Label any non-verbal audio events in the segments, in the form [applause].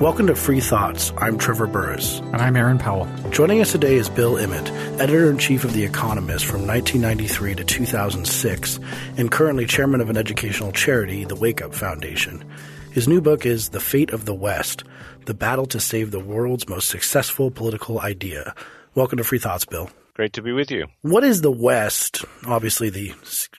Welcome to Free Thoughts. I'm Trevor Burrus. And I'm Aaron Powell. Joining us today is Bill Emmott, editor in chief of The Economist from 1993 to 2006, and currently chairman of an educational charity, the Wake Up Foundation. His new book is The Fate of the West The Battle to Save the World's Most Successful Political Idea. Welcome to Free Thoughts, Bill. Great to be with you. What is the West? Obviously, the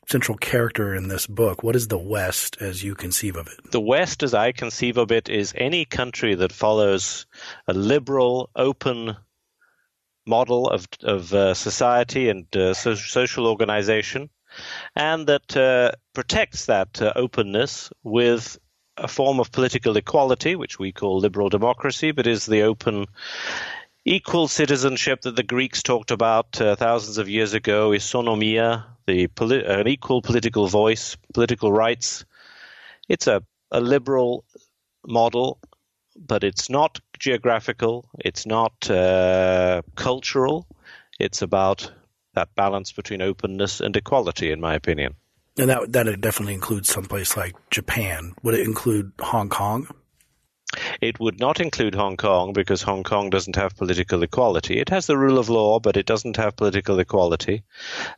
central character in this book. What is the West as you conceive of it? The West, as I conceive of it, is any country that follows a liberal, open model of, of uh, society and uh, so, social organization, and that uh, protects that uh, openness with a form of political equality, which we call liberal democracy, but is the open equal citizenship that the Greeks talked about uh, thousands of years ago, isonomia, the poli- an equal political voice, political rights. It's a, a liberal model, but it's not geographical, it's not uh, cultural. It's about that balance between openness and equality, in my opinion. And that that definitely includes someplace like Japan. Would it include Hong Kong? It would not include Hong Kong because Hong Kong doesn't have political equality. It has the rule of law, but it doesn't have political equality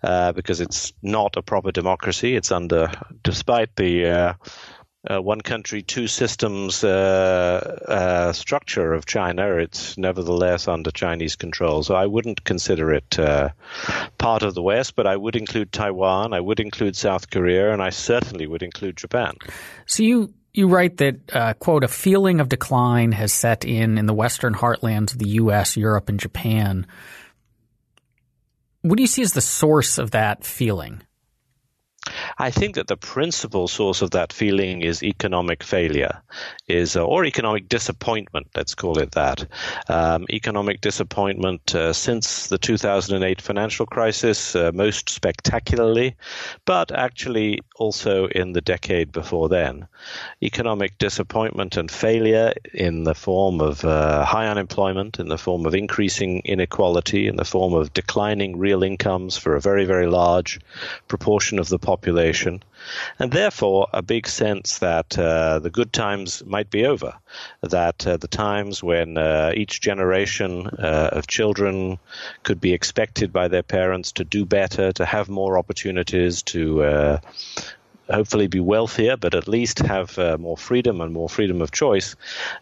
uh, because it's not a proper democracy. It's under, despite the uh, uh, one country, two systems uh, uh, structure of China, it's nevertheless under Chinese control. So I wouldn't consider it uh, part of the West, but I would include Taiwan, I would include South Korea, and I certainly would include Japan. So you you write that, uh, quote, a feeling of decline has set in in the western heartlands of the U.S., Europe, and Japan. What do you see as the source of that feeling? I think that the principal source of that feeling is economic failure, is uh, or economic disappointment. Let's call it that. Um, economic disappointment uh, since the 2008 financial crisis, uh, most spectacularly, but actually also in the decade before then. Economic disappointment and failure in the form of uh, high unemployment, in the form of increasing inequality, in the form of declining real incomes for a very very large proportion of the population, and therefore a big sense that uh, the good times might be over, that uh, the times when uh, each generation uh, of children could be expected by their parents to do better, to have more opportunities, to uh, hopefully be wealthier, but at least have uh, more freedom and more freedom of choice,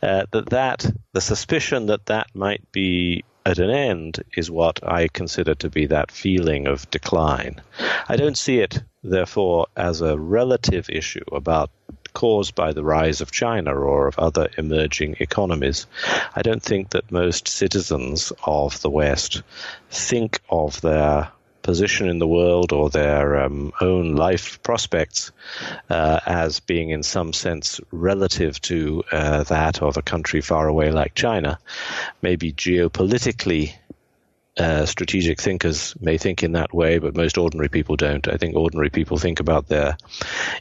uh, that that the suspicion that that might be at an end is what I consider to be that feeling of decline. I don't see it, therefore, as a relative issue about caused by the rise of China or of other emerging economies. I don't think that most citizens of the West think of their position in the world or their um, own life prospects uh, as being in some sense relative to uh, that of a country far away like China. Maybe geopolitically uh, strategic thinkers may think in that way, but most ordinary people don't. I think ordinary people think about their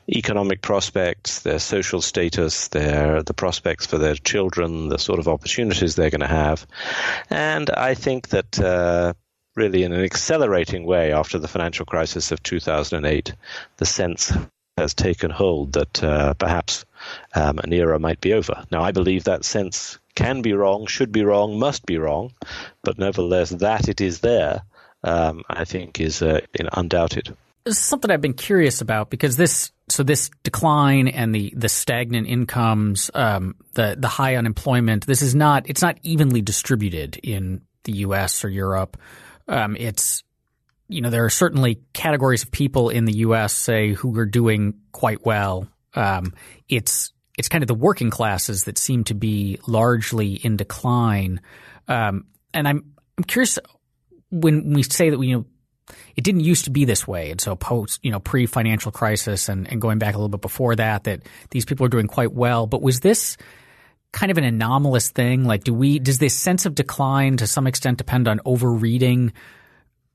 economic prospects, their social status, their the prospects for their children, the sort of opportunities they're going to have, and I think that uh, really in an accelerating way after the financial crisis of 2008, the sense has taken hold that uh, perhaps um, an era might be over. Now, I believe that sense can be wrong, should be wrong, must be wrong, but nevertheless, that it is there, um, I think, is uh, undoubted. This is something I've been curious about because this so this decline and the the stagnant incomes, um, the the high unemployment, this is not it's not evenly distributed in the U.S. or Europe. Um, it's you know there are certainly categories of people in the U.S. say who are doing quite well. Um, it's it's kind of the working classes that seem to be largely in decline. Um, and I'm I'm curious when we say that we you know it didn't used to be this way, and so post you know pre financial crisis and, and going back a little bit before that that these people are doing quite well. But was this kind of an anomalous thing? Like, do we does this sense of decline to some extent depend on overreading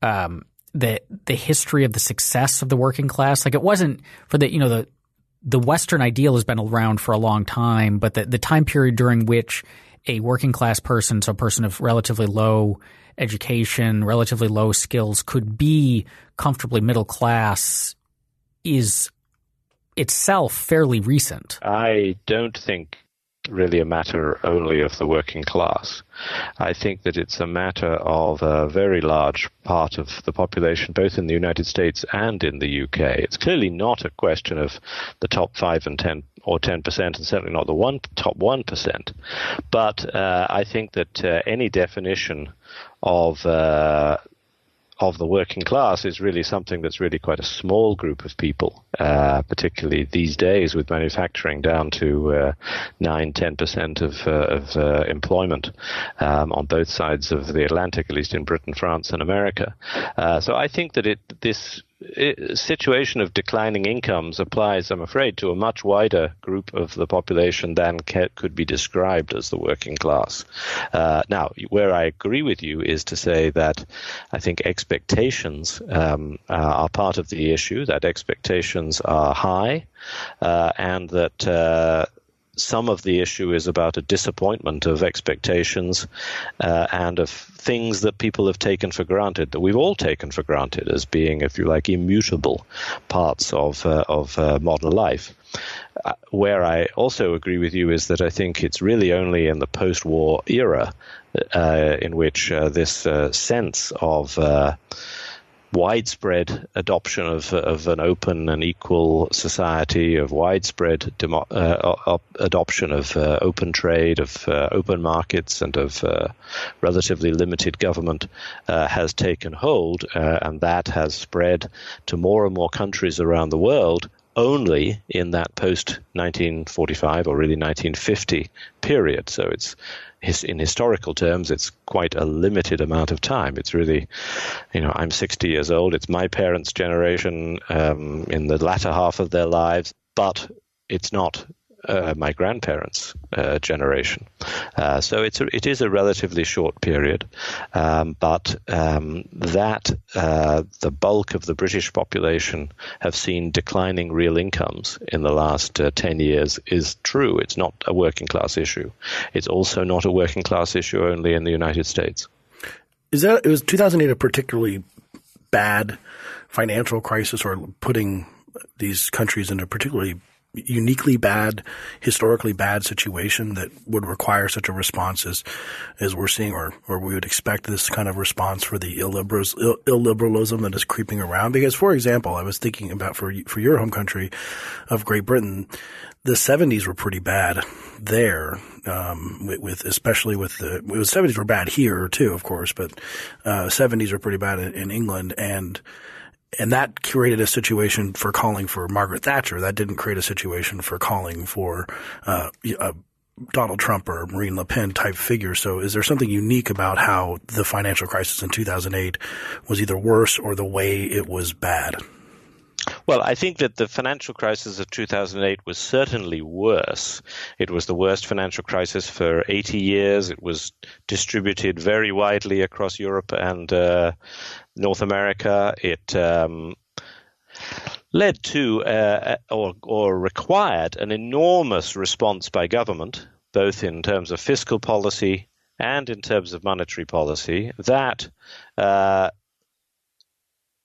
um, the the history of the success of the working class? Like, it wasn't for the you know the the Western ideal has been around for a long time, but the the time period during which a working class person, so a person of relatively low education, relatively low skills, could be comfortably middle class is itself fairly recent. I don't think really a matter only of the working class. I think that it's a matter of a very large part of the population, both in the United States and in the UK. It's clearly not a question of the top five and ten or 10%, and certainly not the one top 1%. But uh, I think that uh, any definition of uh, of the working class is really something that's really quite a small group of people, uh, particularly these days with manufacturing down to uh, 9 10% of, uh, of uh, employment um, on both sides of the Atlantic, at least in Britain, France, and America. Uh, so I think that it, this situation of declining incomes applies, I'm afraid, to a much wider group of the population than ca- could be described as the working class. Uh, now, where I agree with you is to say that I think expectations um, are part of the issue, that expectations are high, uh, and that uh, some of the issue is about a disappointment of expectations uh, and of things that people have taken for granted, that we've all taken for granted as being, if you like, immutable parts of uh, of uh, modern life. Uh, where I also agree with you is that I think it's really only in the post-war era uh, in which uh, this sense of widespread adoption of, of an open and equal society, of widespread demo, uh, adoption of uh, open trade, of uh, open markets, and of uh, relatively limited government uh, has taken hold, uh, and that has spread to more and more countries around the world only in that post 1945 or really 1950 period. So it's in historical terms, it's quite a limited amount of time. It's really, you know, I'm 60 years old. It's my parents' generation um, in the latter half of their lives, but it's not uh, my grandparents' uh, generation. Uh, so it's a, it is a relatively short period, um, but um, that uh, the bulk of the British population have seen declining real incomes in the last uh, ten years is true. It's not a working class issue. It's also not a working class issue only in the United States. Is that it was 2008 a particularly bad financial crisis or putting these countries in a particularly uniquely bad, historically bad situation that would require such a response as, as we're seeing, or, or we would expect this kind of response for the illiberalism, illiberalism that is creeping around. Because, for example, I was thinking about for, for your home country of Great Britain, the 70s were pretty bad there, um, with, with, especially with the, was 70s were bad here too, of course, but, uh, 70s were pretty bad in, in England and, and that created a situation for calling for Margaret Thatcher. That didn't create a situation for calling for uh, a Donald Trump or Marine Le Pen type figure. So, is there something unique about how the financial crisis in 2008 was either worse or the way it was bad? Well, I think that the financial crisis of 2008 was certainly worse. It was the worst financial crisis for 80 years. It was distributed very widely across Europe and uh, North America. It um, led to uh, or, or required an enormous response by government, both in terms of fiscal policy and in terms of monetary policy, that uh,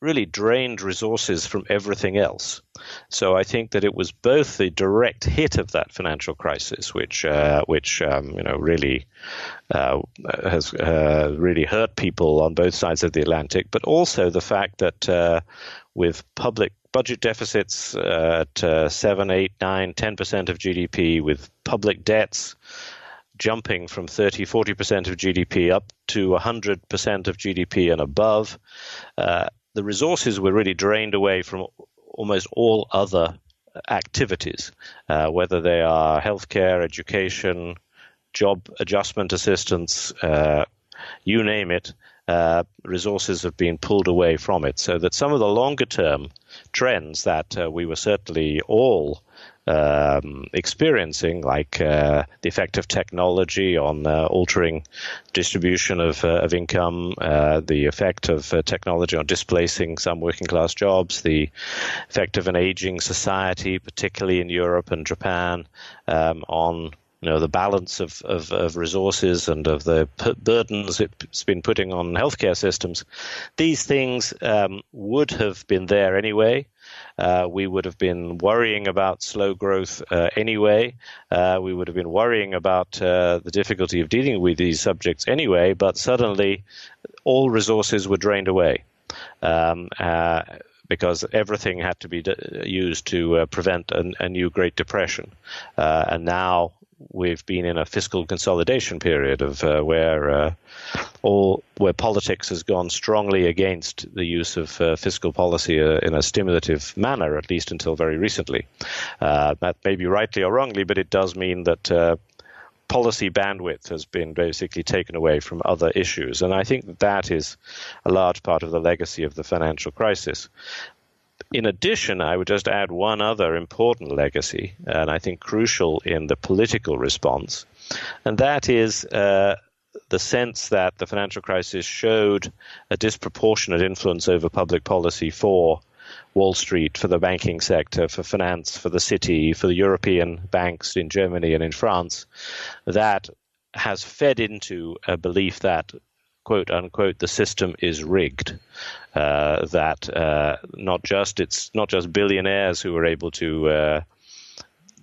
really drained resources from everything else. So I think that it was both the direct hit of that financial crisis, which uh, which um, you know really uh, has uh, really hurt people on both sides of the Atlantic, but also the fact that uh, with public budget deficits at uh, seven, eight, nine, ten percent of GDP, with public debts jumping from 30, 40% of GDP up to 100% of GDP and above, uh, the resources were really drained away from almost all other activities, uh, whether they are healthcare, education, job adjustment assistance, uh, you name it. Uh, resources have been pulled away from it, so that some of the longer term trends that uh, we were certainly all um, experiencing, like uh, the effect of technology on uh, altering distribution of, uh, of income, uh, the effect of uh, technology on displacing some working class jobs, the effect of an aging society, particularly in Europe and Japan, um, on you know the balance of, of, of resources and of the burdens it's been putting on healthcare systems. These things um, would have been there anyway. Uh, we would have been worrying about slow growth uh, anyway. Uh, we would have been worrying about uh, the difficulty of dealing with these subjects anyway, but suddenly all resources were drained away. Um, uh, because everything had to be used to prevent a, a, new Great Depression. and now we've been in a fiscal consolidation period of uh, where uh, all where politics has gone strongly against the use of uh, fiscal policy uh, in a stimulative manner, at least until very recently. Uh, that may be rightly or wrongly, but it does mean that. Uh, policy bandwidth has been basically taken away from other issues. And I think that, that is a large part of the legacy of the financial crisis. In addition, I would just add one other important legacy, and I think crucial in the political response, and that is uh, the sense that the financial crisis showed a disproportionate influence over public policy for Wall Street, for the banking sector, for finance, for the city, for the European banks in Germany and in France, that has fed into a belief that quote unquote the system is rigged. Uh, that uh, not just it's not just billionaires who are able to uh,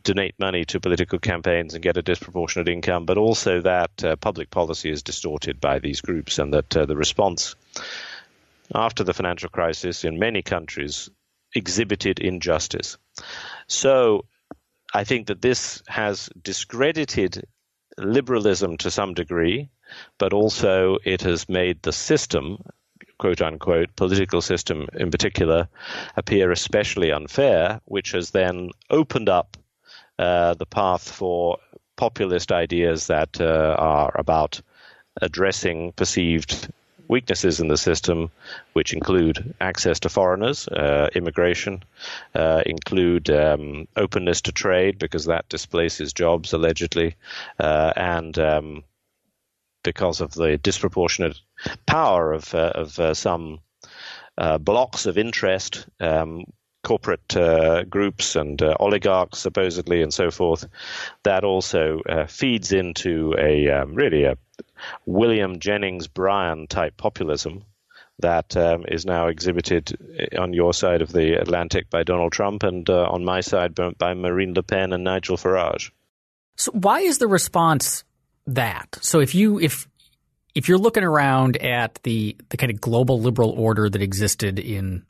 donate money to political campaigns and get a disproportionate income, but also that uh, public policy is distorted by these groups, and that uh, the response after the financial crisis in many countries exhibited injustice. So I think that this has discredited liberalism to some degree, but also it has made the system, quote unquote, political system in particular, appear especially unfair, which has then opened up uh, the path for populist ideas that uh, are about addressing perceived weaknesses in the system, which include access to foreigners, uh, immigration, uh, include um, openness to trade because that displaces jobs allegedly, uh, and um, because of the disproportionate power of, uh, of uh, some uh, blocks of interest, um, corporate uh, groups and uh, oligarchs, supposedly, and so forth, that also uh, feeds into a um, really a William Jennings Bryan type populism that um, is now exhibited on your side of the Atlantic by Donald Trump and on my side by Marine Le Pen and Nigel Farage. So, why is the response that. So if you if if you're looking around at the the kind of global liberal order that existed in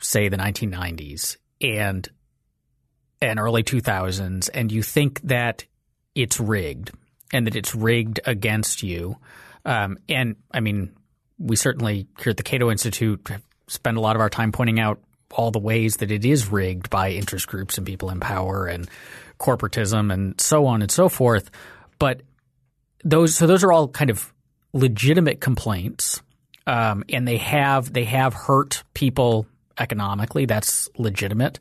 say the 1990s and and early 2000s and you think that it's rigged and that it's rigged against you um, and I mean we certainly here at the Cato Institute spend a lot of our time pointing out all the ways that it is rigged by interest groups and people in power and corporatism and so on and so forth but those so those are all kind of legitimate complaints, um, and they have they have hurt people economically. That's legitimate.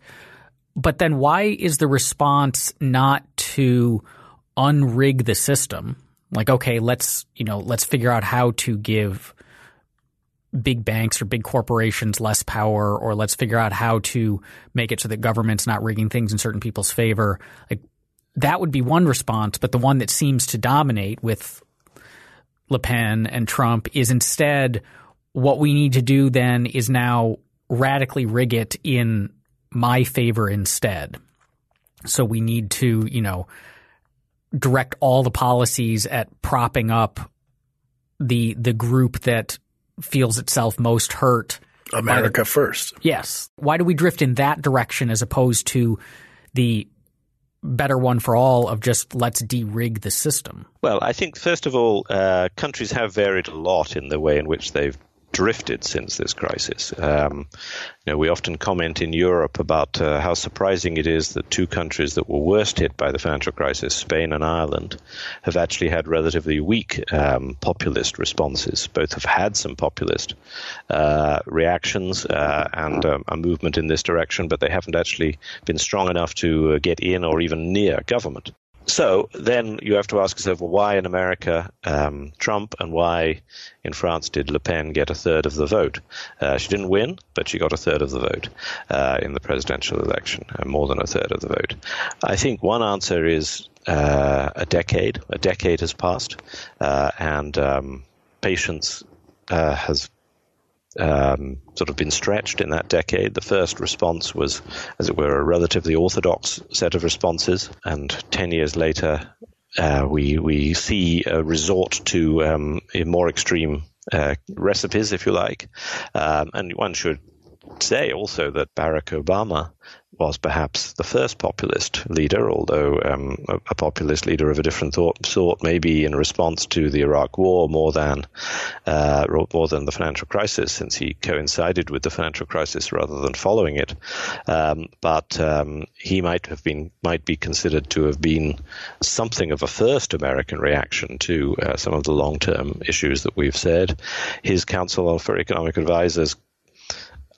But then why is the response not to unrig the system? Like, okay, let's you know let's figure out how to give big banks or big corporations less power, or let's figure out how to make it so that government's not rigging things in certain people's favor. Like, that would be one response, but the one that seems to dominate with Le Pen and Trump is instead what we need to do then is now radically rig it in my favor instead. So we need to, you know, direct all the policies at propping up the the group that feels itself most hurt. America the, first. Yes. Why do we drift in that direction as opposed to the better one for all of just let's de-rig the system? Well, I think first of all, uh, countries have varied a lot in the way in which they've drifted since this crisis. Um, you know, we often comment in Europe about uh, how surprising it is that two countries that were worst hit by the financial crisis, Spain and Ireland, have actually had relatively weak um, populist responses. Both have had some populist uh, reactions uh, and um, a movement in this direction, but they haven't actually been strong enough to uh, get in or even near government. So then you have to ask yourself, well, why in America um, Trump and why in France did Le Pen get a third of the vote? Uh, she didn't win, but she got a third of the vote uh, in the presidential election, uh, more than a third of the vote. I think one answer is uh, a decade. A decade has passed, uh, and um, patience has um, sort of been stretched in that decade. The first response was, as it were, a relatively orthodox set of responses, and 10 years later, uh, we we see a resort to um, more extreme uh, recipes, if you like, um, and one should say also that Barack Obama was perhaps the first populist leader, although um, a, a, populist leader of a different thought, sort, maybe in response to the Iraq War more than uh, more than the financial crisis, since he coincided with the financial crisis rather than following it. Um, but um, he might have been might be considered to have been something of a first American reaction to uh, some of the long term issues that we've said. His Council for Economic Advisors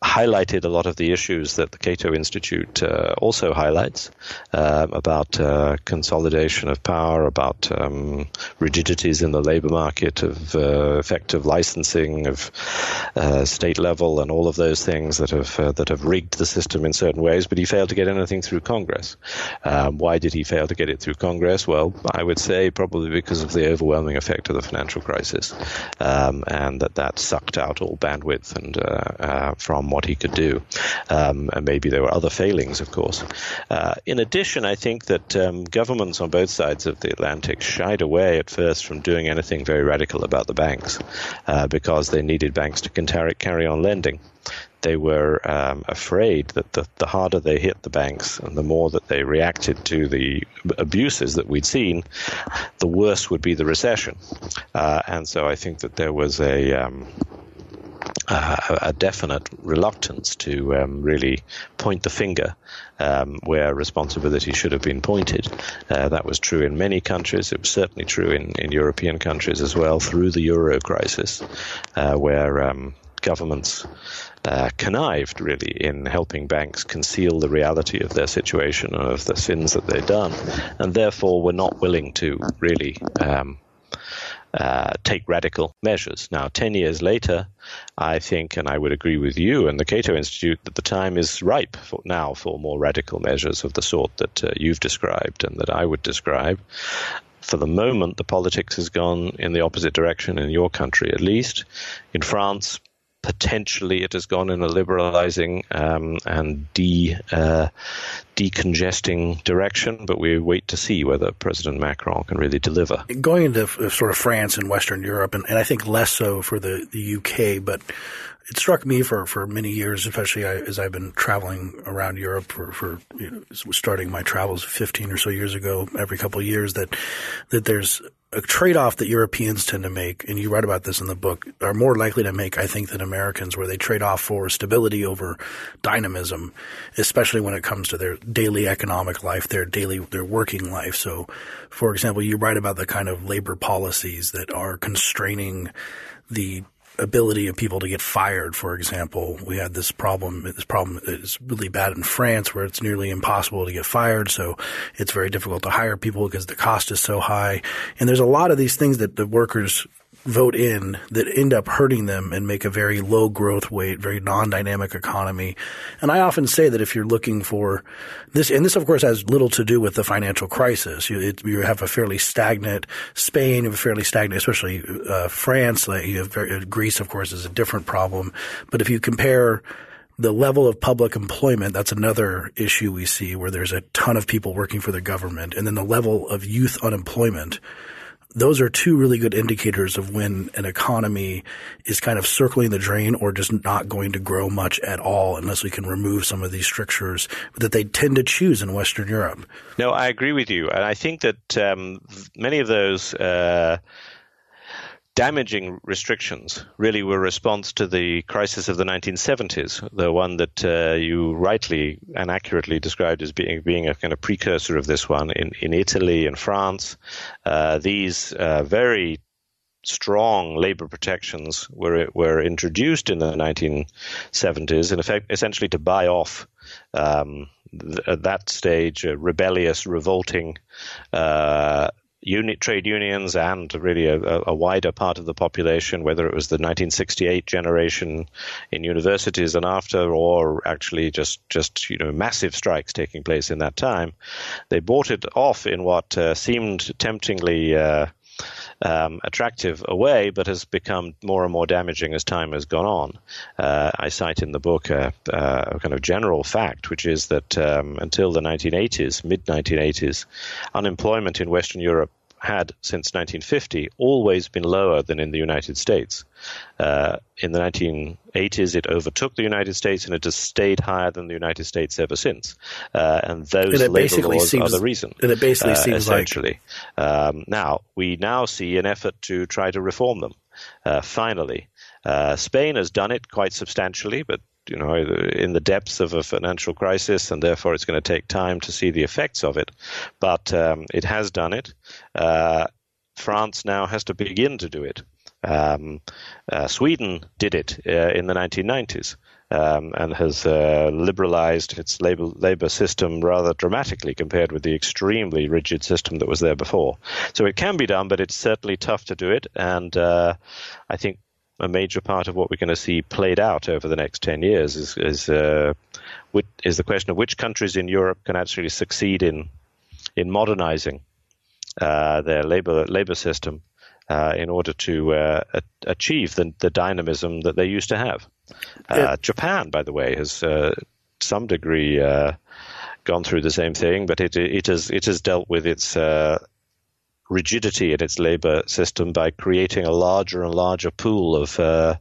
highlighted a lot of the issues that the Cato Institute uh, also highlights uh, about uh, consolidation of power, about um, rigidities in the labor market, of uh, effective licensing of uh, state level, and all of those things that have uh, that have rigged the system in certain ways. But he failed to get anything through Congress. Um, why did he fail to get it through Congress? Well, I would say probably because of the overwhelming effect of the financial crisis, um, and that that sucked out all bandwidth and from what he could do. Um, and maybe there were other failings, of course. Uh, in addition, I think that um, governments on both sides of the Atlantic shied away at first from doing anything very radical about the banks uh, because they needed banks to carry on lending they were um, afraid that the, the, harder they hit the banks and the more that they reacted to the abuses that we'd seen, the worse would be the recession. Uh, and so I think that there was a um, a definite reluctance to um, really point the finger um, where responsibility should have been pointed. Uh, that was true in many countries. It was certainly true in, in European countries as well through the euro crisis, uh, where um, governments uh, connived really in helping banks conceal the reality of their situation and of the sins that they'd done, and therefore were not willing to really um, uh, take radical measures. Now, 10 years later, I think, and I would agree with you and the Cato Institute, that the time is ripe for, now for more radical measures of the sort that uh, you've described and that I would describe. For the moment, the politics has gone in the opposite direction in your country, at least. In France, potentially it has gone in a liberalizing um, and de uh, decongesting direction, but we wait to see whether President Macron can really deliver. Going into sort of France and Western Europe, and, and I think less so for the, the UK, but it struck me for, for many years, especially as I've been traveling around Europe for, for you know, starting my travels 15 or so years ago, every couple of years, that that there's a trade-off that Europeans tend to make, and you write about this in the book, are more likely to make, I think, than Americans, where they trade off for stability over dynamism, especially when it comes to their daily economic life, their daily, their working life. So, for example, you write about the kind of labor policies that are constraining the ability of people to get fired. For example, we had this problem. This problem is really bad in France, where it's nearly impossible to get fired. So it's very difficult to hire people because the cost is so high. And there's a lot of these things that the workers vote in that end up hurting them and make a very low growth rate, very non-dynamic economy. And I often say that if you're looking for this, and this of course has little to do with the financial crisis. You, it, you have a fairly stagnant Spain, you have a fairly stagnant, especially uh, France. Like you have very, Greece, of course, is a different problem. But if you compare the level of public employment, that's another issue we see where there's a ton of people working for the government. And then the level of youth unemployment, those are two really good indicators of when an economy is kind of circling the drain or just not going to grow much at all unless we can remove some of these strictures that they tend to choose in Western Europe. No, I agree with you. And I think that um, many of those uh, damaging restrictions really were a response to the crisis of the 1970s, the one that uh, you rightly and accurately described as being being a kind of precursor of this one in, in Italy and France. Uh, these uh, very strong labor protections were were introduced in the 1970s, in effect, essentially to buy off. Um, at that stage, rebellious, revolting uh, unit trade unions and really a, a, wider part of the population, whether it was the 1968 generation in universities and after, or actually just just you know massive strikes taking place in that time, they bought it off in what uh, seemed temptingly. Uh, um, attractive a way, but has become more and more damaging as time has gone on. Uh, I cite in the book a, a, kind of general fact, which is that um, until the 1980s, mid 1980s, unemployment in Western Europe had since 1950 always been lower than in the United States. Uh, in the 1980s, it overtook the United States, and it has stayed higher than the United States ever since. Uh, and those and labor laws seems, are the reason. And it basically uh, seems essentially. Like... Um, now we now see an effort to try to reform them. Uh, finally, uh, Spain has done it quite substantially, but you know, in the depths of a financial crisis, and therefore it's going to take time to see the effects of it. But um, it has done it. Uh, France now has to begin to do it. Um, uh, Sweden did it uh, in the 1990s. Um, and has uh, liberalized its labor, labor system rather dramatically compared with the extremely rigid system that was there before. So it can be done, but it's certainly tough to do it. And uh, I think a major part of what we're going to see played out over the next 10 years is is, uh, is the question of which countries in Europe can actually succeed in in modernizing uh, their labor labor system uh, in order to uh, achieve the, the dynamism that they used to have. Uh, yeah. Japan, by the way, has uh, some degree gone through the same thing, but it it has it has dealt with its rigidity in its labor system by creating a larger and larger pool of uh,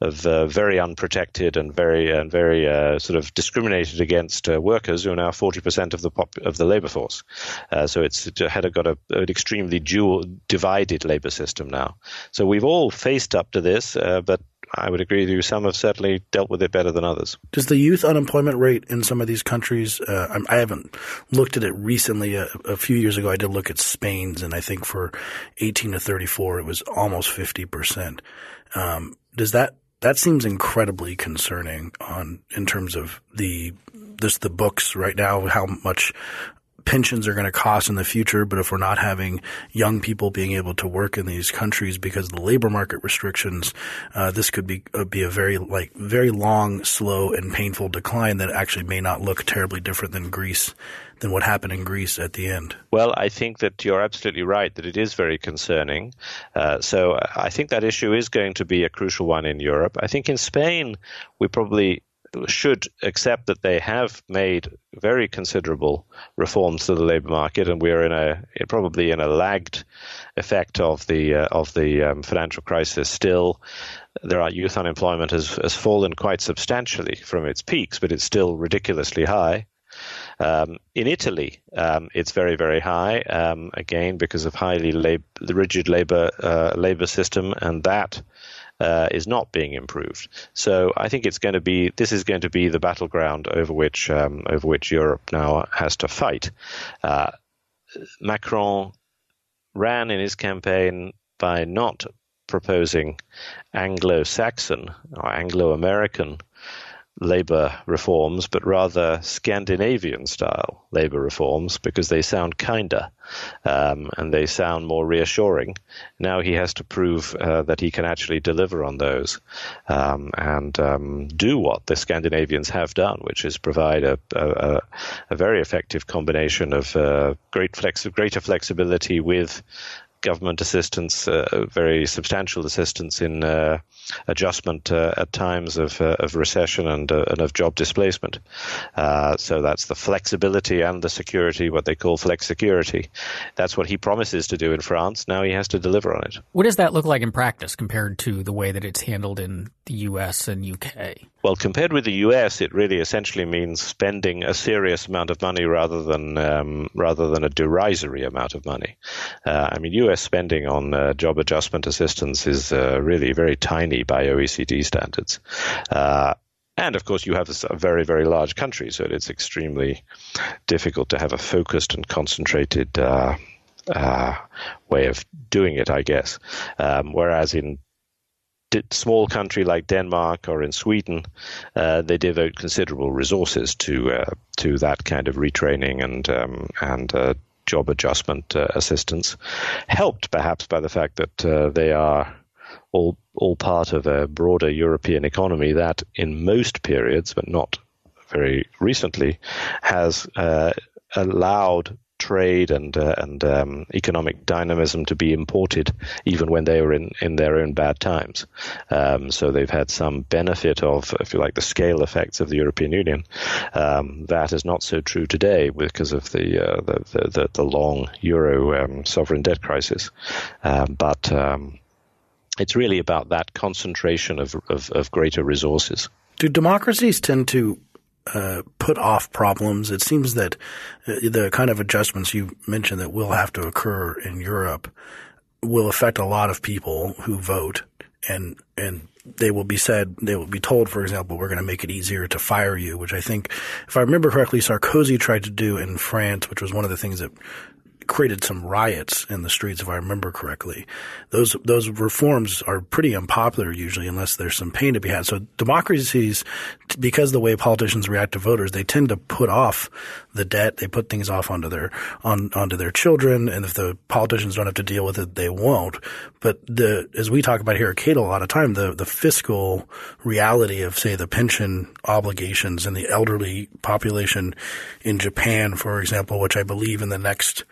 of uh, very unprotected and very and very uh, sort of discriminated against uh, workers who are now 40% of the pop, of the labor force. Uh, so it's it had got a, an extremely dual divided labor system now. So we've all faced up to this, uh, but I would agree with you. Some have certainly dealt with it better than others. Does the youth unemployment rate in some of these countries? Uh, I haven't looked at it recently. A, a, few years ago, I did look at Spain's, and I think for 18 to 34, it was almost 50 percent. Um, does that that seems incredibly concerning on in terms of the this the books right now how much pensions are going to cost in the future, but if we're not having young people being able to work in these countries because of the labor market restrictions, uh, this could be uh, be a very like very long, slow, and painful decline that actually may not look terribly different than Greece than what happened in Greece at the end. Well, I think that you're absolutely right that it is very concerning. Uh, so I think that issue is going to be a crucial one in Europe. I think in Spain we probably should accept that they have made very considerable reforms to the labour market, and we're in a probably in a lagged effect of the uh, of the um, financial crisis. Still, there are youth unemployment has has fallen quite substantially from its peaks, but it's still ridiculously high. Um, in Italy, um, it's very, very high, um, again because of highly lab- rigid labor uh, labor system, and that uh, is not being improved. So I think it's going to be this is going to be the battleground over which um, over which Europe now has to fight. Uh, Macron ran in his campaign by not proposing Anglo-Saxon or Anglo-American labor reforms, but rather Scandinavian style labor reforms because they sound kinder um, and they sound more reassuring. Now he has to prove uh, that he can actually deliver on those um, and um, do what the Scandinavians have done, which is provide a, a, a very effective combination of uh, great flex- greater flexibility with government assistance, uh, very substantial assistance in uh, adjustment uh, at times of, uh, of recession and, uh, and of job displacement. Uh, so that's the flexibility and the security, what they call flexicurity. That's what he promises to do in France. Now he has to deliver on it. What does that look like in practice compared to the way that it's handled in the US and UK? Well, compared with the US, it really essentially means spending a serious amount of money rather than um, rather than a derisory amount of money. Uh, I mean, US spending on uh, job adjustment assistance is uh, really very tiny by OECD standards. Uh, and of course, you have a very, very large country, so it's extremely difficult to have a focused and concentrated uh, uh, way of doing it, I guess. Um, whereas in small country like Denmark or in Sweden, uh, they devote considerable resources to uh, to that kind of retraining and um, and uh, job adjustment uh, assistance, helped perhaps by the fact that uh, they are all all part of a broader European economy that, in most periods, but not very recently, has uh, allowed trade and uh, and um, economic dynamism to be imported, even when they were in, in their own bad times. Um, so they've had some benefit of, if you like, the scale effects of the European Union. Um, that is not so true today because of the uh, the, the, the, long euro um, sovereign debt crisis. Um, but um, it's really about that concentration of, of, of greater resources. Do democracies tend to uh, put off problems. It seems that uh, the kind of adjustments you mentioned that will have to occur in Europe will affect a lot of people who vote, and and they will be said they will be told, for example, we're going to make it easier to fire you, which I think, if I remember correctly, Sarkozy tried to do in France, which was one of the things that created some riots in the streets, if I remember correctly. Those those reforms are pretty unpopular usually, unless there's some pain to be had. So democracies, because the way politicians react to voters, they tend to put off the debt. They put things off onto their on onto their children, and if the politicians don't have to deal with it, they won't. But the as we talk about here at Cato a lot of time, the the fiscal reality of say the pension obligations and the elderly population in Japan, for example, which I believe in the next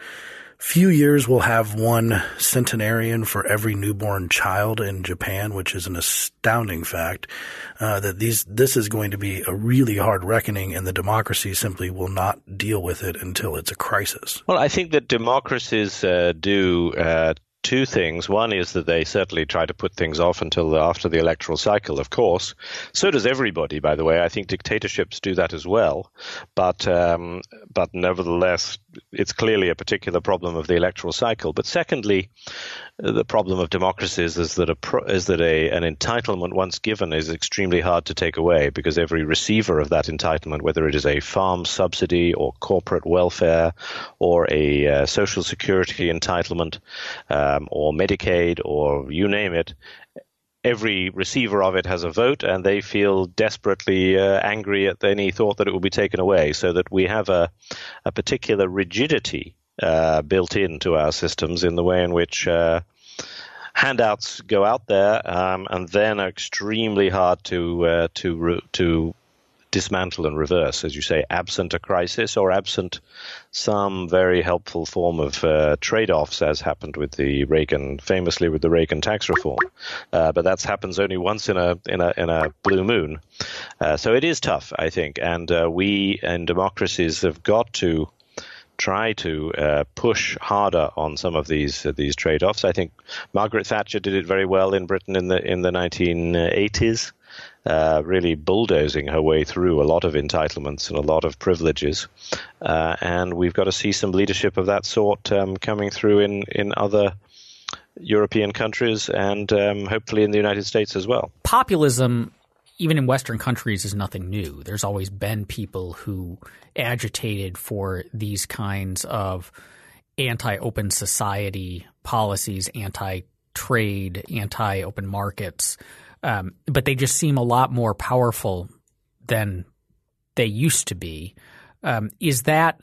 few years we'll have one centenarian for every newborn child in Japan, which is an astounding fact. Uh, that these this is going to be a really hard reckoning, and the democracy simply will not deal with it until it's a crisis. Well, I think that democracies uh, do uh, two things. One is that they certainly try to put things off until after the electoral cycle, of course. So does everybody, by the way. I think dictatorships do that as well. But um, but nevertheless, it's clearly a particular problem of the electoral cycle. But secondly, the problem of democracies is that a is that a an entitlement once given is extremely hard to take away because every receiver of that entitlement, whether it is a farm subsidy or corporate welfare or a uh, social security entitlement um, or Medicaid or you name it, every receiver of it has a vote and they feel desperately uh, angry at any thought that it will be taken away. So that we have a, a particular rigidity uh, built into our systems in the way in which uh, handouts go out there um, and then are extremely hard to uh, to to dismantle and reverse, as you say, absent a crisis or absent some very helpful form of uh, trade-offs, as happened with the Reagan, famously with the Reagan tax reform. Uh, but that happens only once in a in a in a blue moon. Uh, so it is tough, I think, and uh, we in democracies have got to try to uh, push harder on some of these uh, these trade-offs. I think Margaret Thatcher did it very well in Britain in the in the 1980s. Uh, really bulldozing her way through a lot of entitlements and a lot of privileges. Uh, and we've got to see some leadership of that sort um, coming through in, in other European countries and um, hopefully in the United States as well. Populism even in Western countries, is nothing new. There's always been people who agitated for these kinds of anti open society policies, anti trade, anti open markets. Um, but they just seem a lot more powerful than they used to be. Um, is that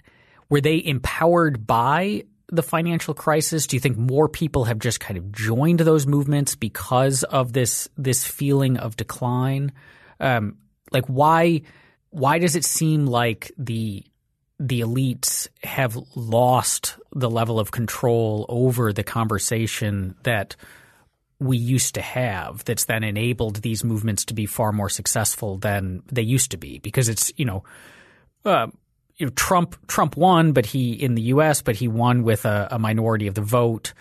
were they empowered by the financial crisis? Do you think more people have just kind of joined those movements because of this this feeling of decline? Um, like why why does it seem like the the elites have lost the level of control over the conversation that we used to have that's then enabled these movements to be far more successful than they used to be because it's you know uh, you know, Trump Trump won, but he in the U.S., but he won with a, a minority of the vote.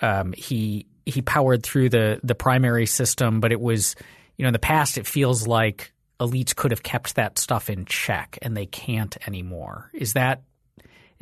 Um, he he powered through the the primary system, but it was you know in the past it feels like elites could have kept that stuff in check, and they can't anymore. Is that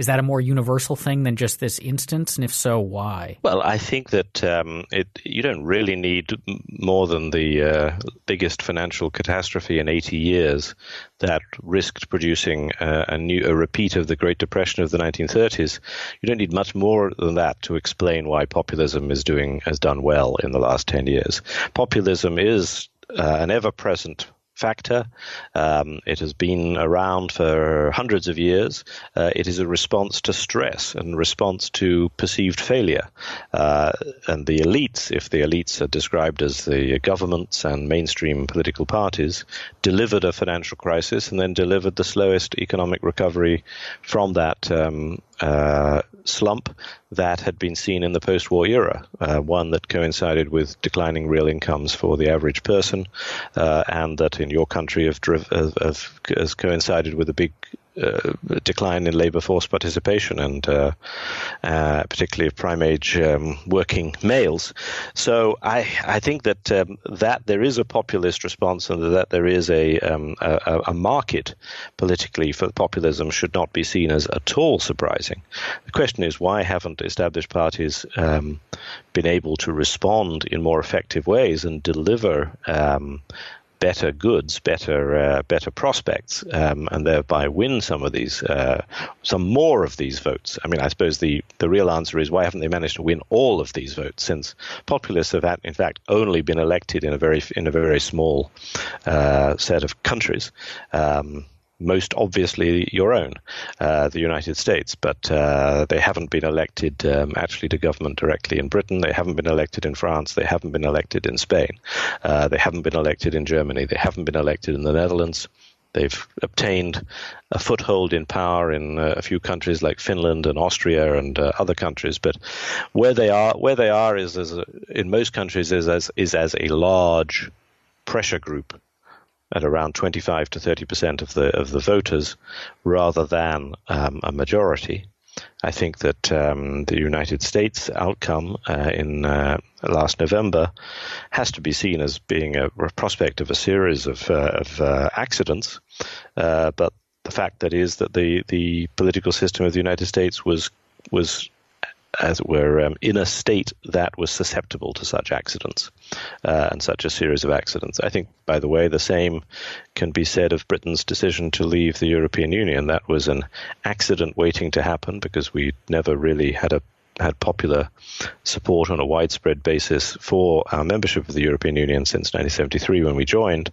is that a more universal thing than just this instance? And if so, why? Well, I think that um, it, you don't really need more than the uh, biggest financial catastrophe in 80 years that risked producing uh, a new a repeat of the Great Depression of the 1930s. You don't need much more than that to explain why populism is doing has done well in the last 10 years. Populism is uh, an ever-present factor. Um, it has been around for hundreds of years. Uh, it is a response to stress and response to perceived failure. Uh, and the elites, if the elites are described as the governments and mainstream political parties, delivered a financial crisis and then delivered the slowest economic recovery from that um, uh, slump that had been seen in the post war era, uh, one that coincided with declining real incomes for the average person, uh, and that in your country have, have, have, has coincided with a big uh, decline in labour force participation and uh, uh, particularly of prime age um, working males. So I I think that um, that there is a populist response and that there is a, um, a, a market politically for populism should not be seen as at all surprising. The question is why haven't established parties um, been able to respond in more effective ways and deliver um, better goods, better uh, better prospects, um, and thereby win some of these, uh, some more of these votes. I mean, I suppose the the real answer is why haven't they managed to win all of these votes? Since populists have, in fact, only been elected in a very in a very small uh, set of countries. Um, most obviously your own, uh, the United States, but uh, they haven't been elected um, actually to government directly in Britain. They haven't been elected in France. They haven't been elected in Spain. Uh, they haven't been elected in Germany. They haven't been elected in the Netherlands. They've obtained a foothold in power in uh, a few countries like Finland and Austria and uh, other countries, but where they are, where they are is as a, in most countries is as is as a large pressure group at around 25 to 30 percent of the of the voters, rather than um, a majority. I think that um, the United States outcome uh, in uh, last November has to be seen as being a, prospect of a series of, uh, of uh, accidents, uh, but the fact that is that the the political system of the United States was was as it were, um, in a state that was susceptible to such accidents uh, and such a series of accidents. I think, by the way, the same can be said of Britain's decision to leave the European Union. That was an accident waiting to happen because we never really had a had popular support on a widespread basis for our membership of the European Union since 1973 when we joined,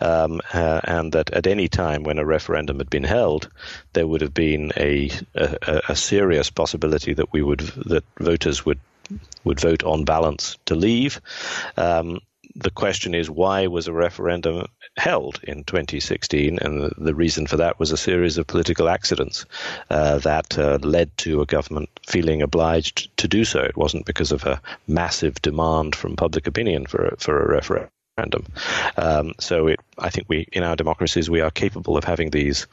um, uh, and that at any time when a referendum had been held, there would have been a, a, a serious possibility that we would that voters would would vote on balance to leave. Um, the question is why was a referendum held in 2016, and the, reason for that was a series of political accidents uh, that uh, led to a government feeling obliged to do so. It wasn't because of a massive demand from public opinion for a, for a referendum. Um, so it, I think we, in our democracies, we are capable of having these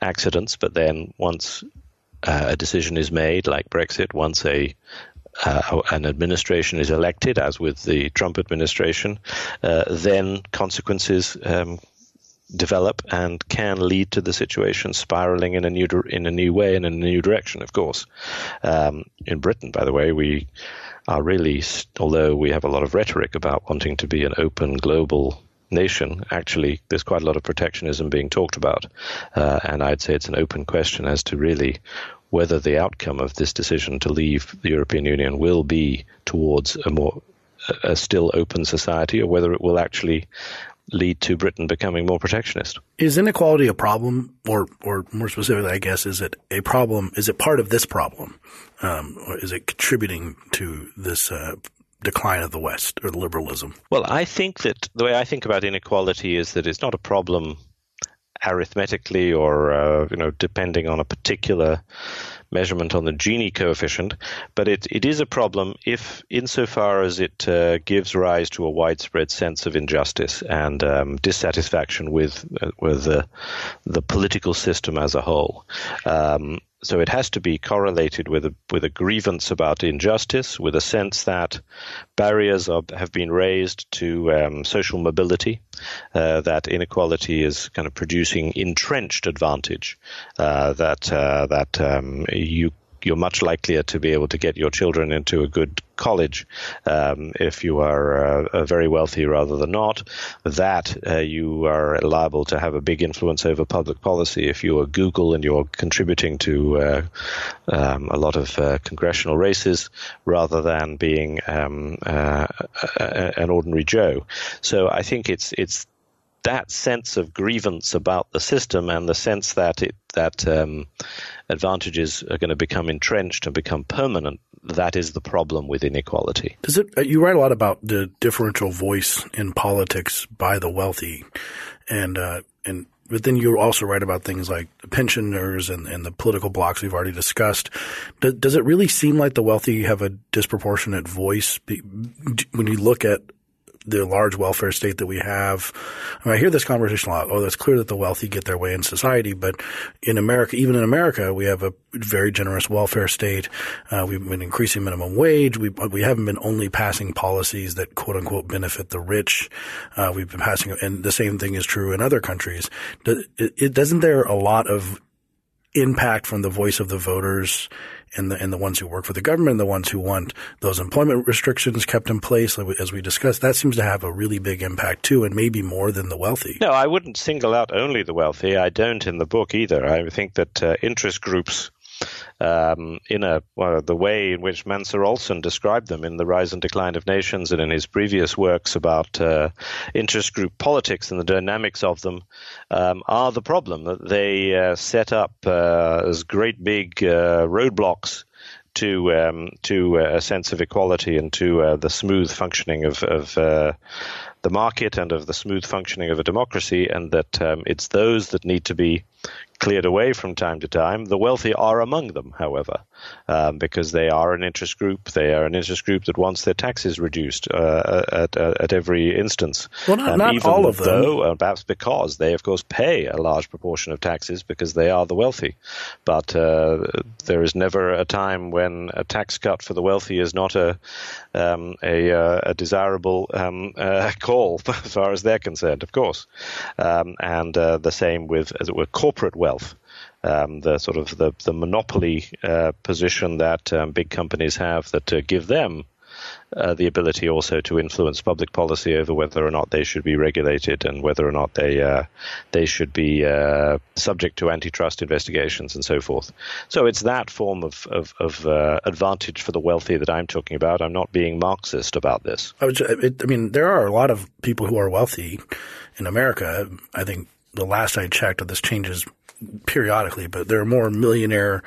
accidents, but then once uh, a decision is made, like Brexit, once a uh, an administration is elected, as with the Trump administration, uh, then consequences um, develop and can lead to the situation spiraling in a new in a new way and in a new direction. Of course, um, in Britain, by the way, we are really, although we have a lot of rhetoric about wanting to be an open global nation, actually, there's quite a lot of protectionism being talked about. Uh, and I'd say it's an open question as to really whether the outcome of this decision to leave the European Union will be towards a more a still open society or whether it will actually lead to Britain becoming more protectionist. Is inequality a problem, or, or more specifically, I guess, is it a problem? Is it part of this problem, um, or is it contributing to this uh, decline of the West or the liberalism? Well, I think that the way I think about inequality is that it's not a problem arithmetically or uh, you know depending on a particular measurement on the Gini coefficient, but it, it is a problem if, insofar as it uh, gives rise to a widespread sense of injustice and um, dissatisfaction with uh, with the, the political system as a whole. Um, so it has to be correlated with a with a grievance about injustice, with a sense that barriers are, have been raised to um, social mobility, uh, that inequality is kind of producing entrenched advantage, uh, that uh, that um, you you're much likelier to be able to get your children into a good college um, if you are uh, very wealthy rather than not. That uh, you are liable to have a big influence over public policy if you are Google and you're contributing to uh, um, a lot of uh, congressional races rather than being um, uh, an ordinary Joe. So I think it's it's that sense of grievance about the system and the sense that it that um, advantages are going to become entrenched and become permanent. That is the problem with inequality. Does it? Uh, you write a lot about the differential voice in politics by the wealthy, and uh, and but then you also write about things like pensioners and, and the political blocs we've already discussed. Does, does it really seem like the wealthy have a disproportionate voice when you look at the large welfare state that we have. I, mean, I hear this conversation a lot. Oh, it's clear that the wealthy get their way in society, but in America, even in America, we have a very generous welfare state. Uh, we've been increasing minimum wage. We we haven't been only passing policies that quote unquote benefit the rich. Uh, we've been passing, and the same thing is true in other countries. It, it, doesn't there a lot of impact from the voice of the voters and the and the ones who work for the government, the ones who want those employment restrictions kept in place, as we discussed, that seems to have a really big impact too, and maybe more than the wealthy. No, I wouldn't single out only the wealthy. I don't in the book either. I think that uh, interest groups um, in a well, the way in which Mancur Olson described them in The Rise and Decline of Nations and in his previous works about uh, interest group politics and the dynamics of them um, are the problem that they uh, set up uh, as great big uh, roadblocks to um, to a sense of equality and to uh, the smooth functioning of, of uh, the market and of the smooth functioning of a democracy, and that um, it's those that need to be cleared away from time to time. The wealthy are among them, however, um, because they are an interest group. They are an interest group that wants their taxes reduced uh, at, at, at every instance. Well, not, not even all of them. Though, uh, perhaps because they, of course, pay a large proportion of taxes because they are the wealthy. But uh, there is never a time when a tax cut for the wealthy is not a um, a, uh, a, desirable um, uh, [laughs] call [laughs] as far as they're concerned, of course. Um, and uh, the same with, as it were, corporate wealth. Um, the sort of the, the monopoly uh, position that um, big companies have that uh, give them uh, the ability also to influence public policy over whether or not they should be regulated and whether or not they uh, they should be uh, subject to antitrust investigations and so forth. So it's that form of of, of uh, advantage for the wealthy that I'm talking about. I'm not being Marxist about this. I, it, I mean, there are a lot of people who are wealthy in America. I think the last I checked, this changes periodically, but there are more millionaire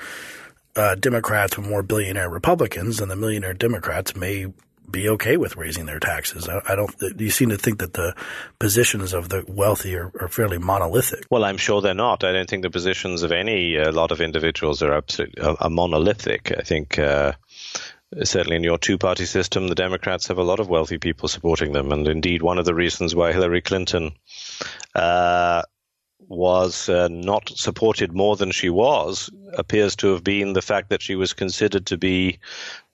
uh, Democrats with more billionaire Republicans, and the millionaire Democrats may be okay with raising their taxes. I, I, don't. You seem to think that the positions of the wealthy are, are, fairly monolithic. Well, I'm sure they're not. I don't think the positions of any a lot of individuals are absolutely are, are monolithic. I think. Uh, certainly in your two party system, the Democrats have a lot of wealthy people supporting them. And indeed, one of the reasons why Hillary Clinton uh, was uh, not supported more than she was appears to have been the fact that she was considered to be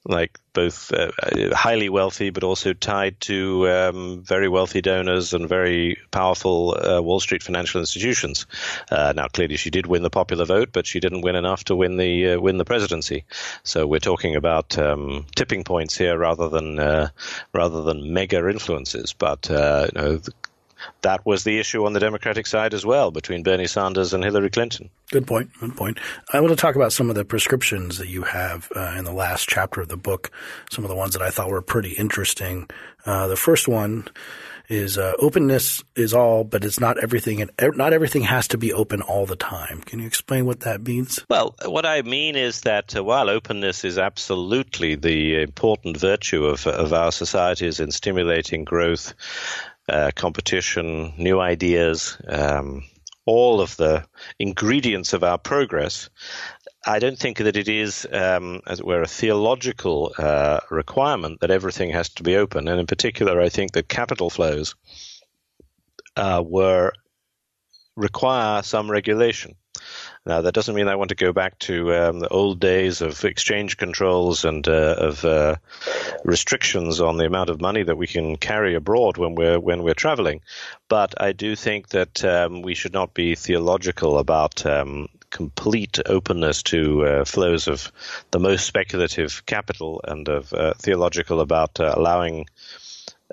like both uh, highly wealthy but also tied to um, very wealthy donors and very powerful uh, Wall Street financial institutions. Uh, now, clearly, she did win the popular vote, but she didn't win enough to win the uh, win the presidency. So we're talking about um, tipping points here rather than uh, rather than mega influences. But uh, you know, that was the issue on the Democratic side as well between Bernie Sanders and Hillary Clinton. Good point. Good point. I want to talk about some of the prescriptions that you have uh, in the last chapter of the book. Some of the ones that I thought were pretty interesting. Uh, the first one is uh, openness is all, but it's not everything, and not everything has to be open all the time. Can you explain what that means? Well, what I mean is that uh, while openness is absolutely the important virtue of, of our societies in stimulating growth uh, competition, new ideas, um, all of the ingredients of our progress. I don't think that it is, um, as it were, a theological uh, requirement that everything has to be open. And in particular, I think that capital flows uh, were require some regulation. Now, that doesn't mean I want to go back to um, the old days of exchange controls and uh, of uh, restrictions on the amount of money that we can carry abroad when we're when we're traveling. But I do think that um, we should not be theological about um, complete openness to uh, flows of the most speculative capital and of uh, theological about uh, allowing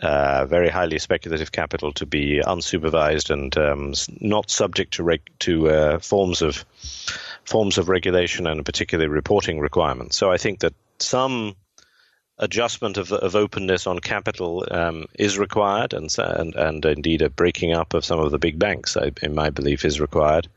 uh, very highly speculative capital to be unsupervised and um, not subject to reg- to uh, forms of forms of regulation and particularly reporting requirements. So I think that some adjustment of, of openness on capital um, is required, and, and, and indeed a breaking up of some of the big banks, I, in my belief, is required.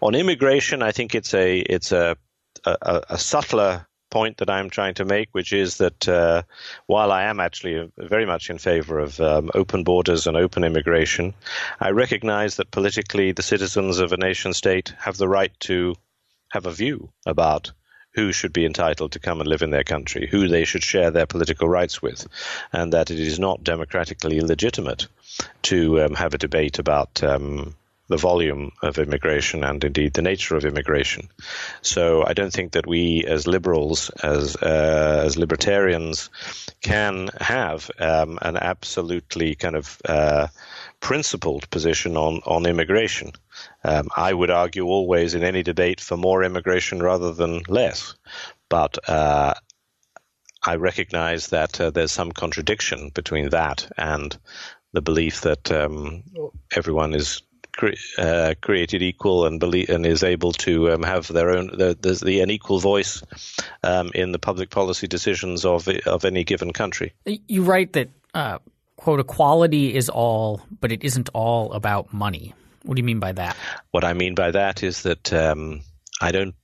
On immigration, I think it's a it's a a, a subtler point that I'm trying to make, which is that uh, while I am actually very much in favor of um, open borders and open immigration, I recognize that politically the citizens of a nation state have the right to have a view about who should be entitled to come and live in their country, who they should share their political rights with, and that it is not democratically legitimate to um, have a debate about um, the volume of immigration and indeed the nature of immigration. So I don't think that we as liberals, as uh, as libertarians, can have um, an absolutely kind of uh, principled position on on immigration. Um, I would argue always in any debate for more immigration rather than less, but. Uh, I recognize that uh, there's some contradiction between that and the belief that um, everyone is uh, created equal and believe, and is able to um, have their own the, the, the, an equal voice um, in the public policy decisions of of any given country. You write that uh, quote equality is all, but it isn't all about money. What do you mean by that? What I mean by that is that um, I don't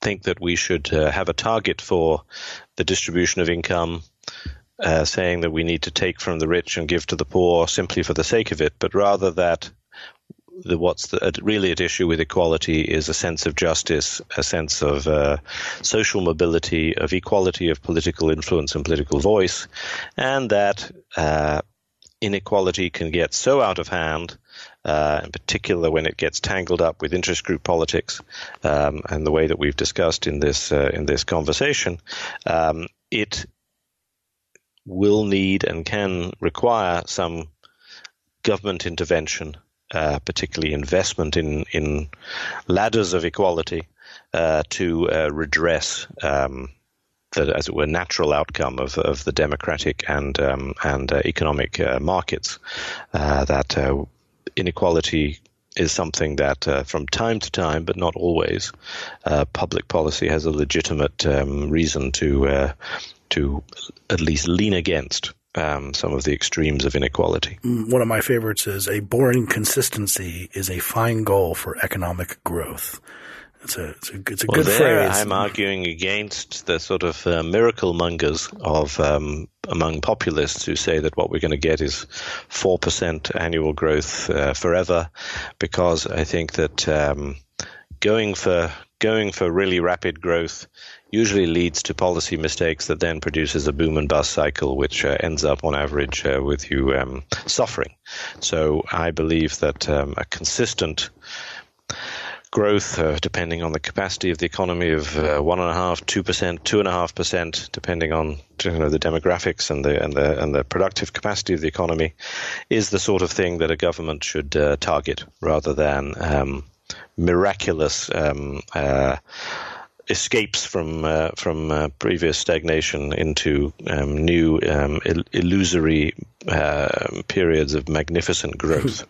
think that we should uh, have a target for the distribution of income. Uh, saying that we need to take from the rich and give to the poor simply for the sake of it, but rather that the, what's the, really at issue with equality is a sense of justice, a sense of uh, social mobility, of equality of political influence and political voice, and that uh, inequality can get so out of hand. Uh, in particular, when it gets tangled up with interest group politics, um, and the way that we've discussed in this uh, in this conversation, um, it will need and can require some government intervention uh, particularly investment in in ladders of equality uh, to uh, redress um, the, as it were, natural outcome of, of the democratic and um, and uh, economic uh, markets. that inequality is something that, from time to time, but not always, public policy has a legitimate um, reason to to at least lean against um, some of the extremes of inequality. Mm, one of my favorites is a boring consistency is a fine goal for economic growth. It's a, it's a, it's a well, good there phrase. I'm arguing against the sort of uh, miracle mongers of um, among populists who say that what we're going to get is four percent annual growth uh, forever, because I think that um, going for going for really rapid growth usually leads to policy mistakes that then produces a boom and bust cycle, which uh, ends up on average uh, with you um, suffering. So I believe that um, a consistent growth, uh, depending on the capacity of the economy, of uh, one and a half, two percent, two and a half percent, depending on you know, the demographics and the and the and the productive capacity of the economy, is the sort of thing that a government should uh, target rather than um, miraculous. Escapes from uh, from uh, previous stagnation into um, new um, il- illusory uh, periods of magnificent growth.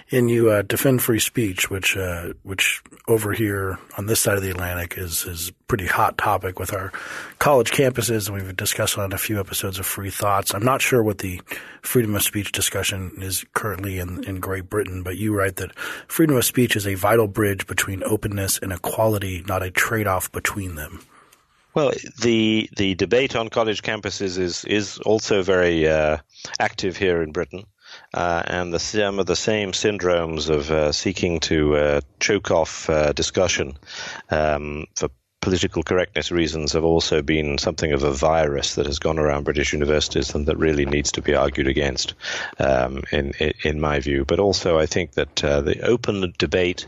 [laughs] and you uh, defend free speech, which uh, which over here on this side of the Atlantic is is pretty hot topic with our college campuses, and we've discussed on a few episodes of Free Thoughts. I'm not sure what the freedom of speech discussion is currently in, in Great Britain, but you write that freedom of speech is a vital bridge between openness and equality, not a trade off between them. Well, the the debate on college campuses is is also very uh, active here in Britain, uh, and the, some of the same syndromes of uh, seeking to uh, choke off uh, discussion um, for political correctness reasons have also been something of a virus that has gone around British universities and that really needs to be argued against, um, in, in my view. But also, I think that uh, the open debate,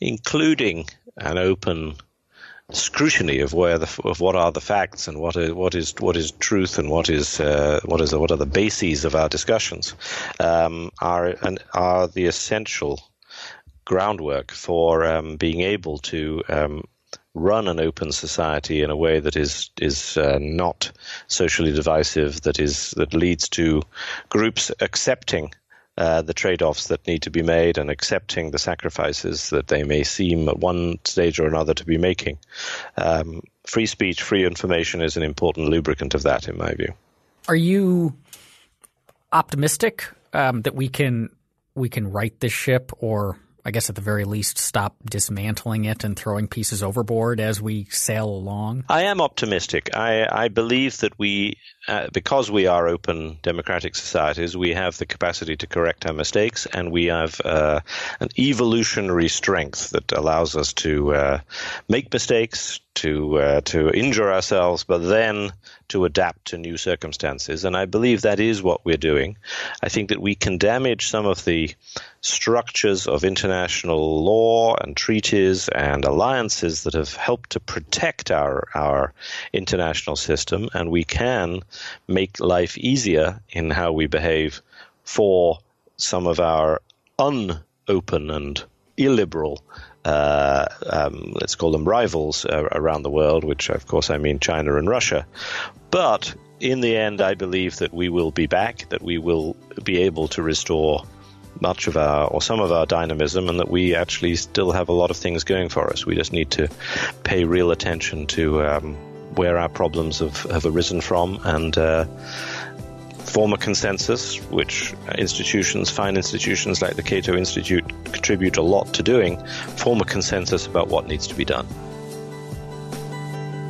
including an open scrutiny of where the of what are the facts and what is what is what is truth and what is uh, what is what are the bases of our discussions um, are and are the essential groundwork for um, being able to um, run an open society in a way that is is uh, not socially divisive that is that leads to groups accepting uh, the trade-offs that need to be made and accepting the sacrifices that they may seem at one stage or another to be making. Um, free speech, free information is an important lubricant of that, in my view. Are you optimistic um, that we can we can right this ship, or I guess at the very least, stop dismantling it and throwing pieces overboard as we sail along? I am optimistic. I, I believe that we, uh, because we are open democratic societies, we have the capacity to correct our mistakes, and we have uh, an evolutionary strength that allows us to uh, make mistakes, to uh, to injure ourselves, but then to adapt to new circumstances. And I believe that is what we're doing. I think that we can damage some of the structures of international law and treaties and alliances that have helped to protect our our international system, and we can make life easier in how we behave for some of our unopen and illiberal uh, um, let's call them rivals uh, around the world, which of course I mean China and Russia. But in the end, I believe that we will be back, that we will be able to restore much of our or some of our dynamism, and that we actually still have a lot of things going for us. We just need to pay real attention to um, where our problems have, have arisen from and. Uh, form a consensus, which institutions, fine institutions like the Cato Institute contribute a lot to doing, form a consensus about what needs to be done.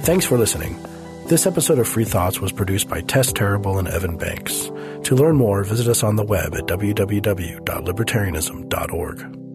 Thanks for listening. This episode of Free Thoughts was produced by Tess Terrible and Evan Banks. To learn more, visit us on the web at www.libertarianism.org.